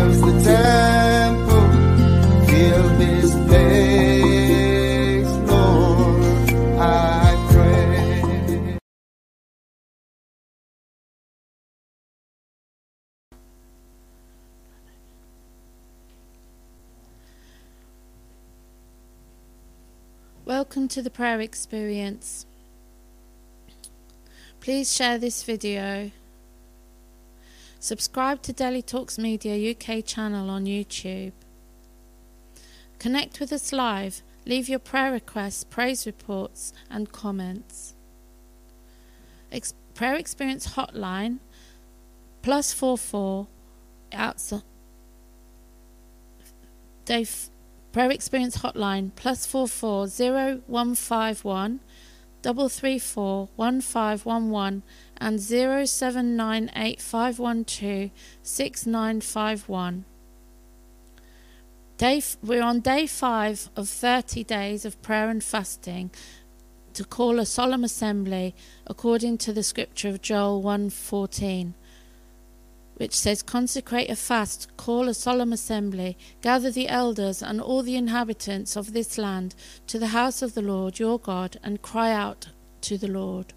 Of the temple, this place, Lord, I pray. Welcome to the prayer experience. Please share this video. Subscribe to Delhi Talks Media UK channel on YouTube. Connect with us live. Leave your prayer requests, praise reports, and comments. Ex- prayer Experience Hotline plus four four outside. Dave Prayer Experience Hotline plus four four zero one five one double three four one five one one and zero seven nine eight five one two six nine five one. Day we're on day five of thirty days of prayer and fasting to call a solemn assembly according to the scripture of Joel one fourteen which says, Consecrate a fast, call a solemn assembly, gather the elders and all the inhabitants of this land to the house of the Lord your God, and cry out to the Lord.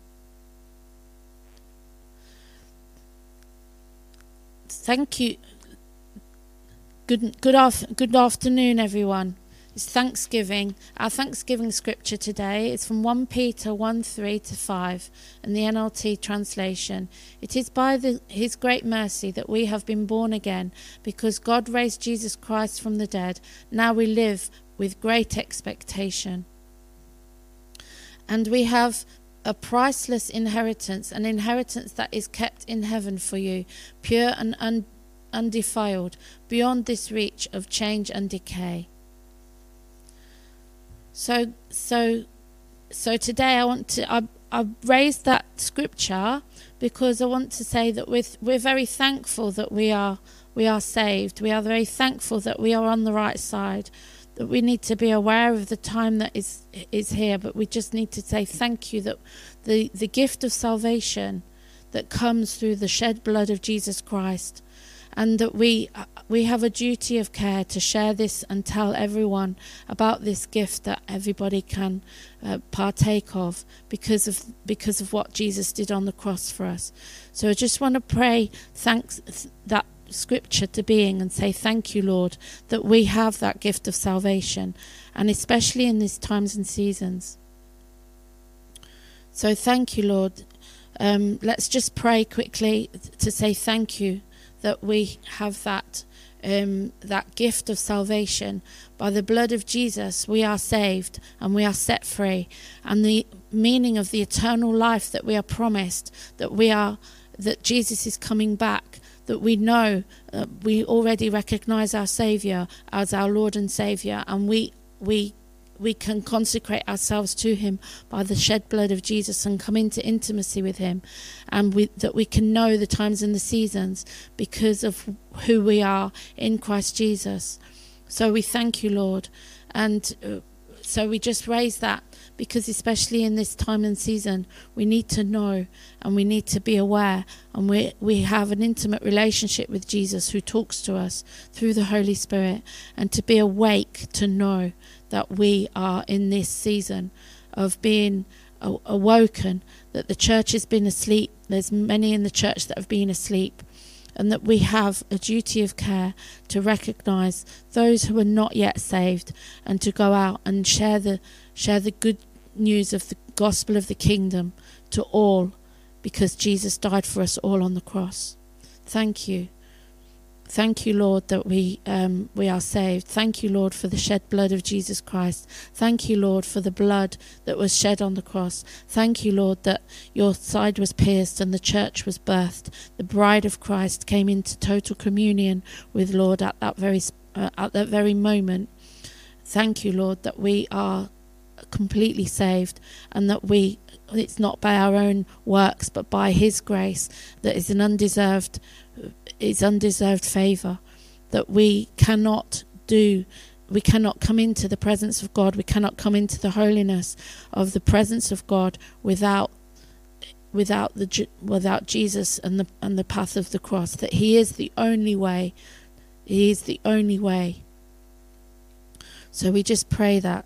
Thank you. Good, good, af- good afternoon, everyone. It's Thanksgiving. Our Thanksgiving scripture today is from 1 Peter 1 3 to 5 and the NLT translation. It is by the, His great mercy that we have been born again, because God raised Jesus Christ from the dead. Now we live with great expectation. And we have a priceless inheritance, an inheritance that is kept in heaven for you, pure and un- undefiled, beyond this reach of change and decay. So, so, so today I want to I I raised that scripture because I want to say that we're we're very thankful that we are we are saved. We are very thankful that we are on the right side. That we need to be aware of the time that is is here, but we just need to say thank you that the the gift of salvation that comes through the shed blood of Jesus Christ and that we we have a duty of care to share this and tell everyone about this gift that everybody can uh, partake of because of because of what Jesus did on the cross for us. So I just want to pray thanks that scripture to being and say thank you Lord that we have that gift of salvation and especially in these times and seasons. So thank you Lord. Um, let's just pray quickly to say thank you that we have that um, that gift of salvation by the blood of Jesus. We are saved and we are set free, and the meaning of the eternal life that we are promised that we are that Jesus is coming back. That we know uh, we already recognize our Savior as our Lord and Savior, and we we we can consecrate ourselves to him by the shed blood of Jesus and come into intimacy with him and we, that we can know the times and the seasons because of who we are in Christ Jesus. So we thank you, Lord. And uh, so we just raise that because, especially in this time and season, we need to know and we need to be aware. And we, we have an intimate relationship with Jesus who talks to us through the Holy Spirit. And to be awake to know that we are in this season of being awoken, that the church has been asleep. There's many in the church that have been asleep and that we have a duty of care to recognize those who are not yet saved and to go out and share the share the good news of the gospel of the kingdom to all because Jesus died for us all on the cross. Thank you. Thank you, Lord, that we um, we are saved. Thank you, Lord, for the shed blood of Jesus Christ. Thank you, Lord, for the blood that was shed on the cross. Thank you, Lord, that your side was pierced and the church was birthed. The bride of Christ came into total communion with Lord at that very uh, at that very moment. Thank you, Lord, that we are completely saved and that we it's not by our own works but by his grace that is an undeserved is undeserved favor that we cannot do we cannot come into the presence of God we cannot come into the holiness of the presence of God without without the without Jesus and the and the path of the cross. That He is the only way. He is the only way. So we just pray that.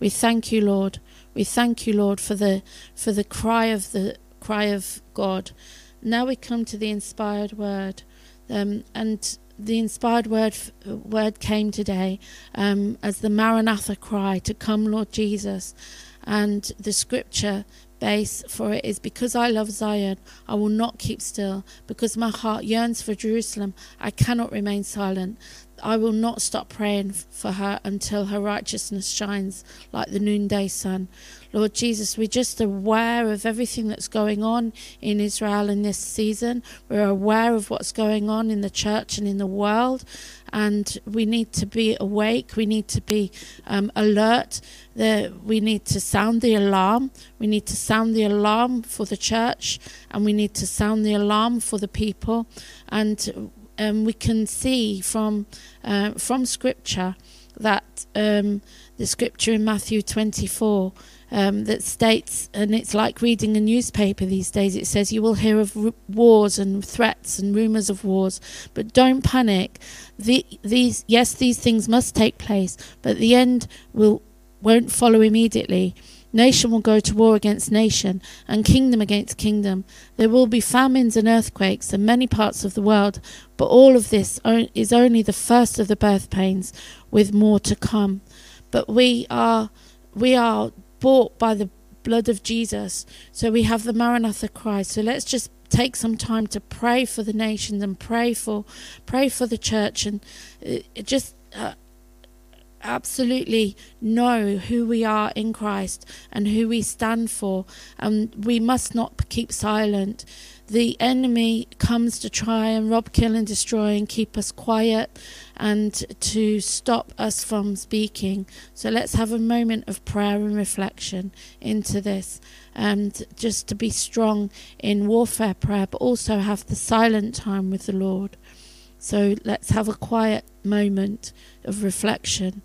We thank you, Lord. We thank you, Lord, for the for the cry of the cry of God. Now we come to the inspired word, um, and the inspired word word came today um, as the Maranatha cry to come, Lord Jesus, and the scripture base for it is because I love Zion, I will not keep still. Because my heart yearns for Jerusalem, I cannot remain silent. I will not stop praying for her until her righteousness shines like the noonday sun. Lord Jesus, we're just aware of everything that's going on in Israel in this season. We're aware of what's going on in the church and in the world. And we need to be awake. We need to be um, alert. The, we need to sound the alarm. We need to sound the alarm for the church. And we need to sound the alarm for the people. And um, we can see from, uh, from Scripture that um, the scripture in Matthew 24 um, that states, and it's like reading a newspaper these days, it says you will hear of r- wars and threats and rumours of wars, but don't panic. The, these, yes, these things must take place, but the end will won't follow immediately. Nation will go to war against nation, and kingdom against kingdom. There will be famines and earthquakes in many parts of the world, but all of this is only the first of the birth pains, with more to come. But we are we are bought by the blood of Jesus. So we have the Maranatha cry. So let's just take some time to pray for the nations and pray for pray for the church and uh, just uh, absolutely know who we are in Christ and who we stand for and we must not keep silent the enemy comes to try and rob kill and destroy and keep us quiet and to stop us from speaking. So let's have a moment of prayer and reflection into this and just to be strong in warfare prayer, but also have the silent time with the Lord. So let's have a quiet moment of reflection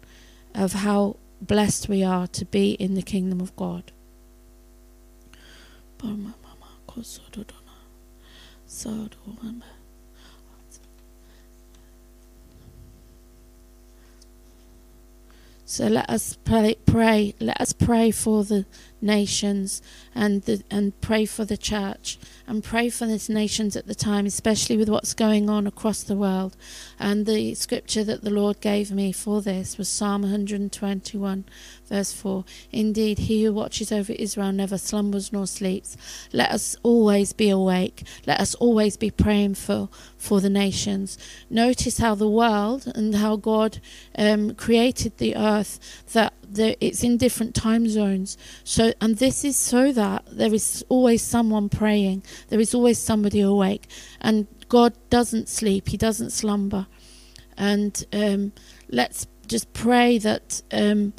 of how blessed we are to be in the kingdom of God. So let us pray, pray. Let us pray for the nations and the, and pray for the church and pray for these nations at the time, especially with what's going on across the world. And the scripture that the Lord gave me for this was Psalm 121, verse 4. Indeed, he who watches over Israel never slumbers nor sleeps. Let us always be awake. Let us always be praying for, for the nations. Notice how the world and how God um, created the earth, that it's in different time zones. So, and this is so that there is always someone praying. There is always somebody awake, and God doesn't sleep. He doesn't slumber. And um, let's just pray that um,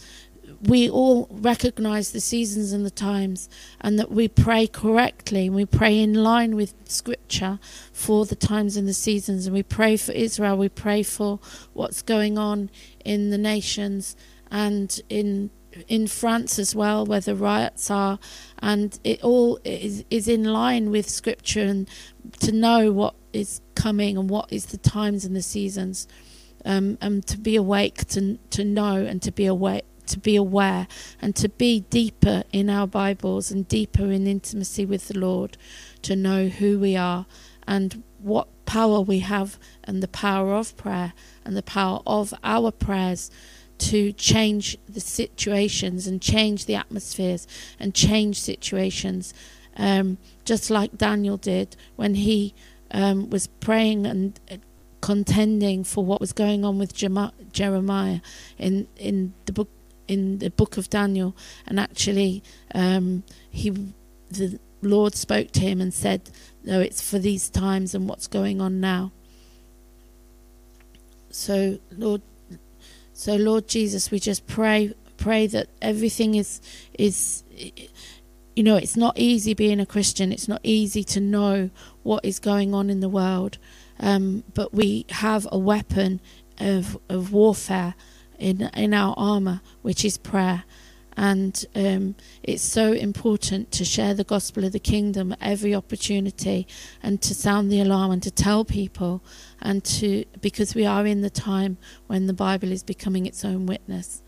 we all recognize the seasons and the times, and that we pray correctly. And we pray in line with Scripture for the times and the seasons. And we pray for Israel. We pray for what's going on in the nations and in in France as well, where the riots are, and it all is is in line with Scripture, and to know what is coming and what is the times and the seasons, um, and to be awake to to know and to be awake to be aware and to be deeper in our Bibles and deeper in intimacy with the Lord, to know who we are and what power we have and the power of prayer and the power of our prayers to change the situations and change the atmospheres and change situations, um, just like Daniel did when he um, was praying and uh, contending for what was going on with Jeremiah in in the book in the book of Daniel, and actually um, he the Lord spoke to him and said, "No, it's for these times and what's going on now." So, Lord, so Lord Jesus, we just pray pray that everything is is you know, it's not easy being a Christian. It's not easy to know what is going on in the world. Um, but we have a weapon of of warfare in in our armor, which is prayer. And um, it's so important to share the gospel of the kingdom at every opportunity and to sound the alarm and to tell people and to because we are in the time when the Bible is becoming its own witness.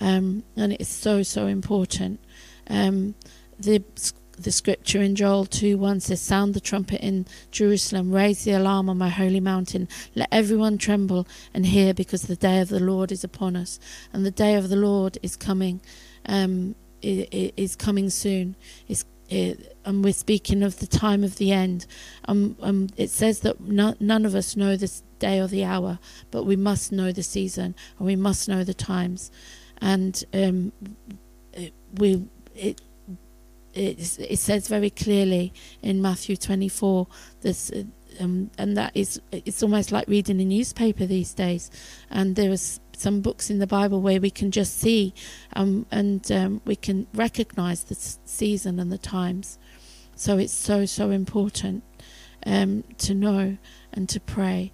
Um, and it's so, so important. Um, the the scripture in Joel 2 1 says, Sound the trumpet in Jerusalem, raise the alarm on my holy mountain. Let everyone tremble and hear, because the day of the Lord is upon us. And the day of the Lord is coming, um, is coming soon. Is it, and we're speaking of the time of the end. Um, um, it says that no, none of us know the day or the hour, but we must know the season and we must know the times. And um, it, we it it, it says very clearly in Matthew 24 this um, and that is it's almost like reading a newspaper these days and there is some books in the Bible where we can just see um, and um, we can recognize the season and the times. So it's so so important um, to know and to pray.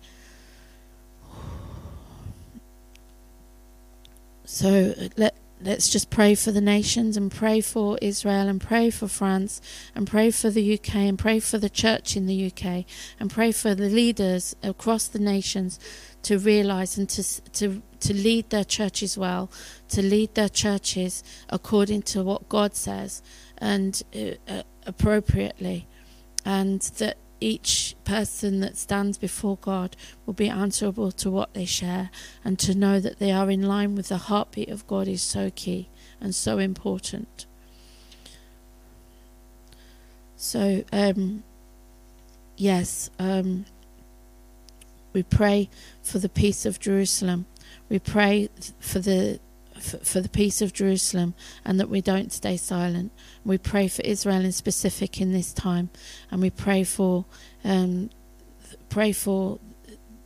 So let let's just pray for the nations and pray for Israel and pray for France and pray for the UK and pray for the church in the UK and pray for the leaders across the nations to realize and to to to lead their churches well, to lead their churches according to what God says and uh, uh appropriately, and that each person that stands before God will be answerable to what they share, and to know that they are in line with the heartbeat of God is so key and so important. So, um, yes, um, we pray for the peace of Jerusalem. We pray for the for, for the peace of Jerusalem and that we don't stay silent. We pray for Israel in specific in this time, and we pray for um, pray for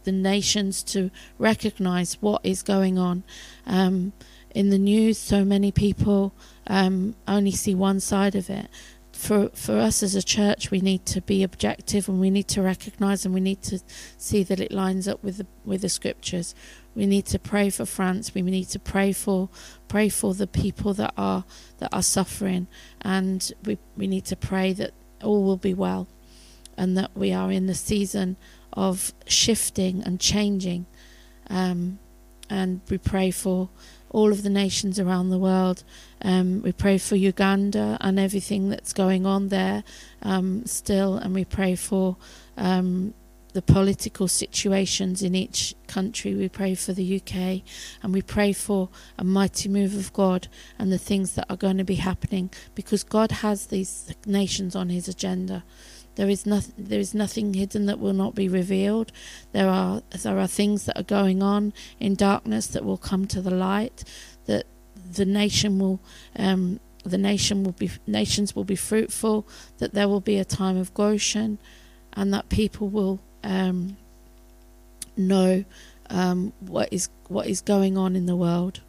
the nations to recognize what is going on. Um, in the news, so many people um, only see one side of it. For for us as a church, we need to be objective and we need to recognize and we need to see that it lines up with the with the scriptures. We need to pray for France. We need to pray for pray for the people that are that are suffering, and we we need to pray that all will be well, and that we are in the season of shifting and changing. Um, and we pray for all of the nations around the world. Um, we pray for Uganda and everything that's going on there um, still, and we pray for um, the political situations in each country. We pray for the UK and we pray for a mighty move of God and the things that are going to be happening because God has these nations on his agenda. There is nothing there is nothing hidden that will not be revealed. There are there are things that are going on in darkness that will come to the light that the nation will um, the nation will be nations will be fruitful, that there will be a time of Goshen and that people will um, know um, what is what is going on in the world,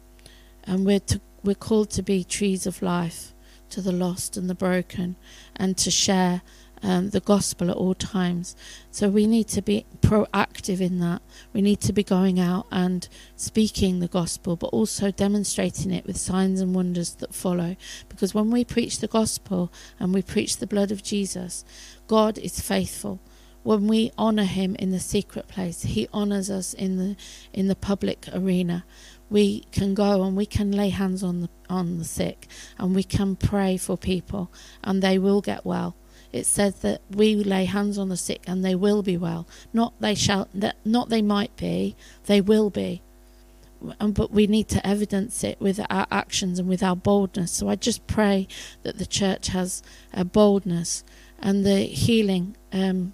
and we're to, we're called to be trees of life to the lost and the broken, and to share um, the gospel at all times. So we need to be proactive in that. We need to be going out and speaking the gospel, but also demonstrating it with signs and wonders that follow. Because when we preach the gospel and we preach the blood of Jesus, God is faithful when we honor him in the secret place he honors us in the in the public arena we can go and we can lay hands on the on the sick and we can pray for people and they will get well it says that we lay hands on the sick and they will be well not they shall not they might be they will be but we need to evidence it with our actions and with our boldness so i just pray that the church has a boldness and the healing um,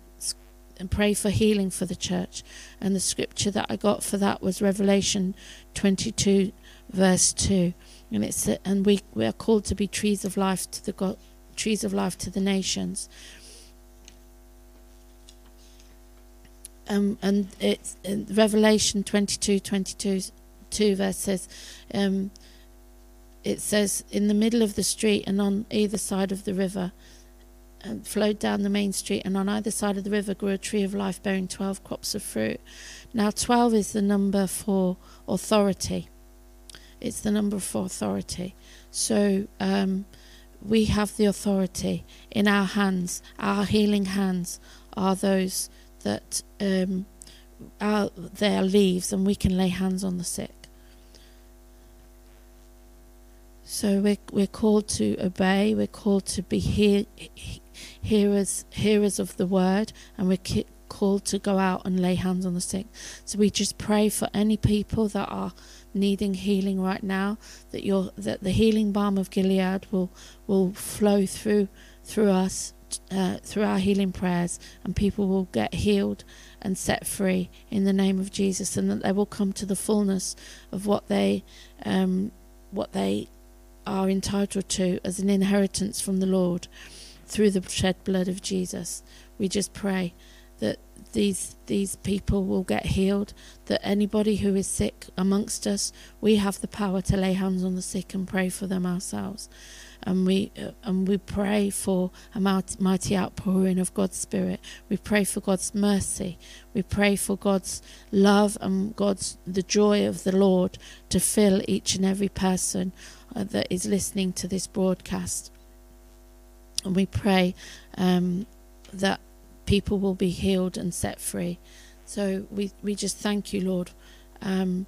and pray for healing for the church. And the scripture that I got for that was Revelation 22, verse 2. And it's and we, we are called to be trees of life to the God, trees of life to the nations. Um, and it's in Revelation 22, 22, 2 verse says, um, it says, in the middle of the street and on either side of the river, and flowed down the main street, and on either side of the river grew a tree of life bearing 12 crops of fruit. Now, 12 is the number for authority. It's the number for authority. So um, we have the authority in our hands. Our healing hands are those that um, are their leaves, and we can lay hands on the sick. So we're we're called to obey. We're called to be hear, hearers hearers of the word, and we're ki- called to go out and lay hands on the sick. So we just pray for any people that are needing healing right now, that your that the healing balm of Gilead will will flow through through us, uh, through our healing prayers, and people will get healed and set free in the name of Jesus, and that they will come to the fullness of what they um, what they are entitled to as an inheritance from the Lord through the shed blood of Jesus. We just pray that these these people will get healed that anybody who is sick amongst us we have the power to lay hands on the sick and pray for them ourselves. And we uh, and we pray for a mighty outpouring of God's spirit. We pray for God's mercy. We pray for God's love and God's the joy of the Lord to fill each and every person uh, that is listening to this broadcast. And we pray um, that people will be healed and set free. So we, we just thank you, Lord. Um,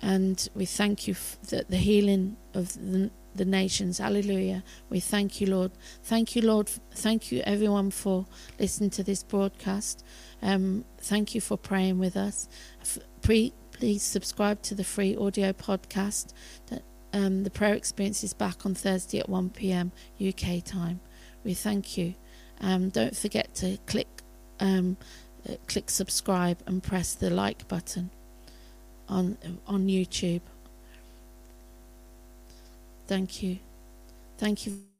and we thank you that the healing of the, the nations. Hallelujah. We thank you, Lord. Thank you, Lord. Thank you, everyone, for listening to this broadcast. Um, thank you for praying with us. Pre, please subscribe to the free audio podcast. Um, the prayer experience is back on Thursday at 1 p.m. UK time. We thank you. Um, don't forget to click um, uh, click subscribe and press the like button on on YouTube. Thank you. Thank you.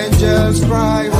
angels cry.